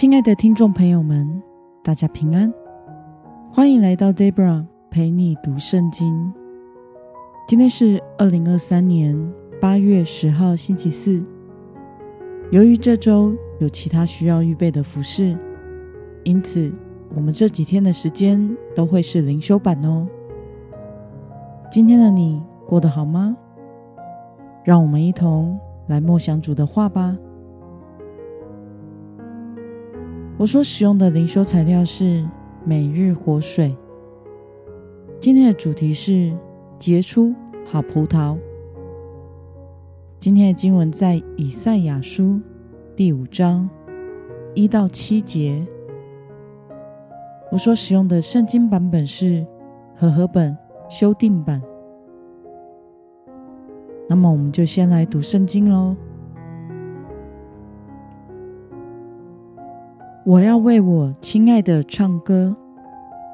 亲爱的听众朋友们，大家平安，欢迎来到 Debra 陪你读圣经。今天是二零二三年八月十号，星期四。由于这周有其他需要预备的服事，因此我们这几天的时间都会是灵修版哦。今天的你过得好吗？让我们一同来默想主的话吧。我所使用的灵修材料是每日活水。今天的主题是结出好葡萄。今天的经文在以赛亚书第五章一到七节。我所使用的圣经版本是和合本修订版。那么，我们就先来读圣经喽。我要为我亲爱的唱歌，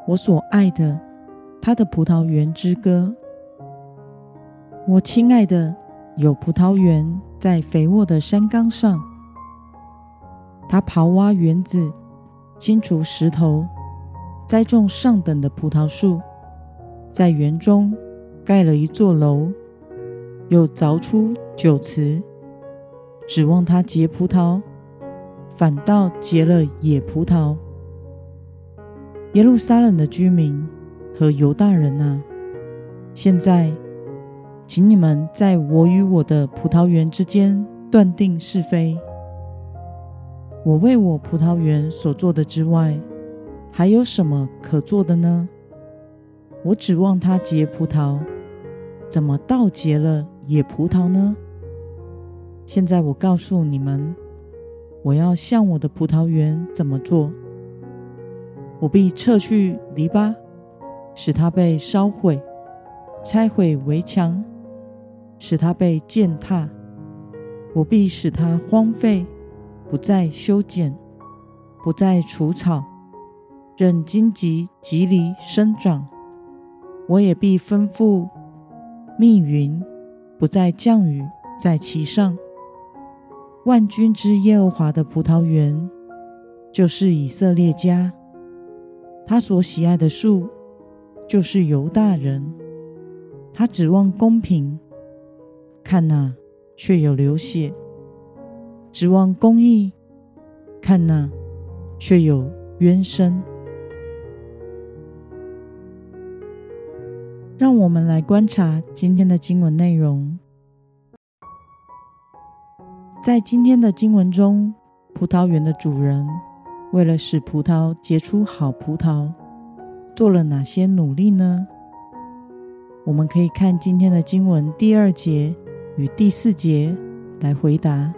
我所爱的，他的葡萄园之歌。我亲爱的有葡萄园在肥沃的山岗上，他刨挖园子，清除石头，栽种上等的葡萄树，在园中盖了一座楼，又凿出酒池，指望它结葡萄。反倒结了野葡萄。耶路撒冷的居民和犹大人啊，现在，请你们在我与我的葡萄园之间断定是非。我为我葡萄园所做的之外，还有什么可做的呢？我指望它结葡萄，怎么倒结了野葡萄呢？现在我告诉你们。我要向我的葡萄园怎么做？我必撤去篱笆，使它被烧毁；拆毁围墙，使它被践踏。我必使它荒废，不再修剪，不再除草，任荆棘蒺藜生长。我也必吩咐密云，不再降雨在其上。万军之耶和华的葡萄园，就是以色列家。他所喜爱的树，就是犹大人。他指望公平，看那，却有流血；指望公义，看那，却有冤声。让我们来观察今天的经文内容。在今天的经文中，葡萄园的主人为了使葡萄结出好葡萄，做了哪些努力呢？我们可以看今天的经文第二节与第四节来回答。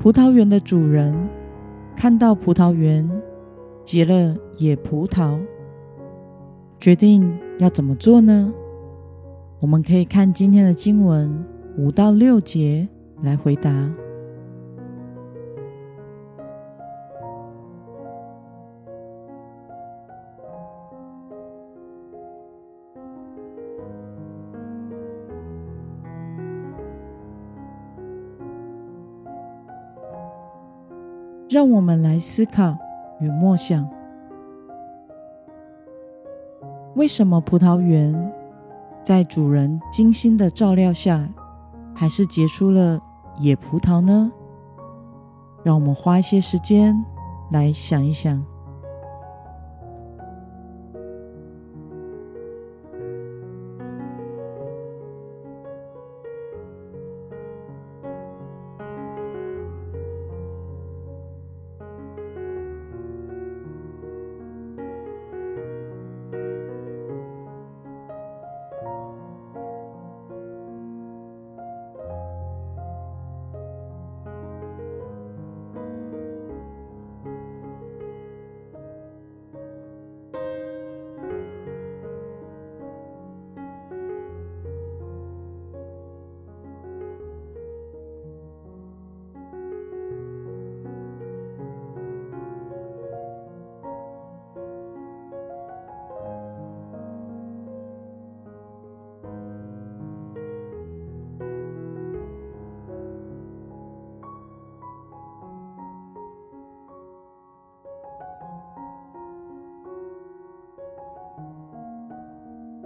葡萄园的主人看到葡萄园结了野葡萄，决定要怎么做呢？我们可以看今天的经文五到六节来回答。让我们来思考与默想：为什么葡萄园在主人精心的照料下，还是结出了野葡萄呢？让我们花一些时间来想一想。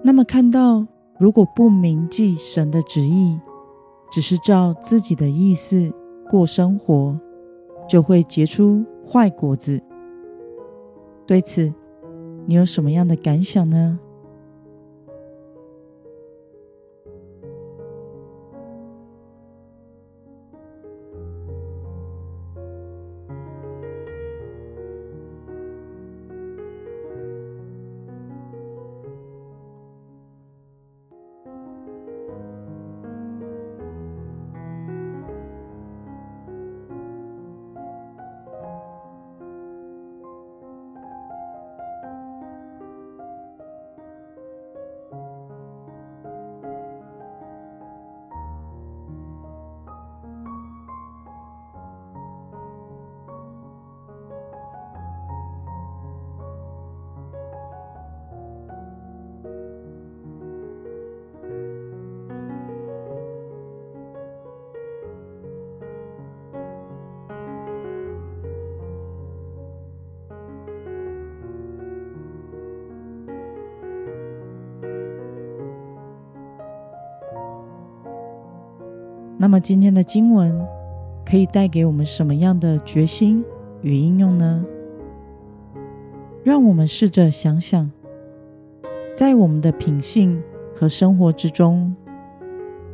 那么看到，如果不铭记神的旨意，只是照自己的意思过生活，就会结出坏果子。对此，你有什么样的感想呢？那么今天的经文可以带给我们什么样的决心与应用呢？让我们试着想想，在我们的品性和生活之中，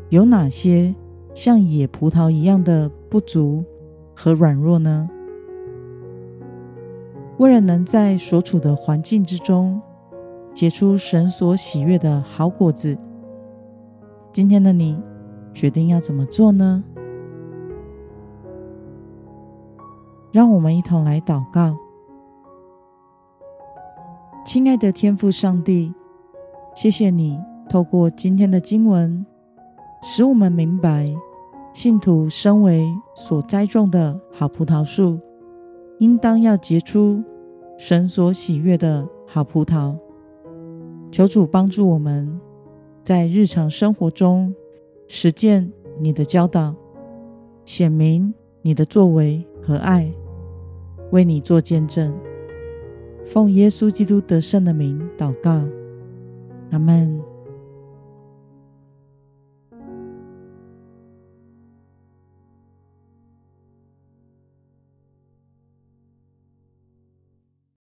有哪些像野葡萄一样的不足和软弱呢？为了能在所处的环境之中结出神所喜悦的好果子，今天的你，决定要怎么做呢？让我们一同来祷告。亲爱的天父上帝，谢谢你透过今天的经文，使我们明白，信徒身为所栽种的好葡萄树，应当要结出神所喜悦的好葡萄。求主帮助我们，在日常生活中，实践你的教导，显明你的作为和爱，为你做见证。奉耶稣基督得胜的名祷告，阿门。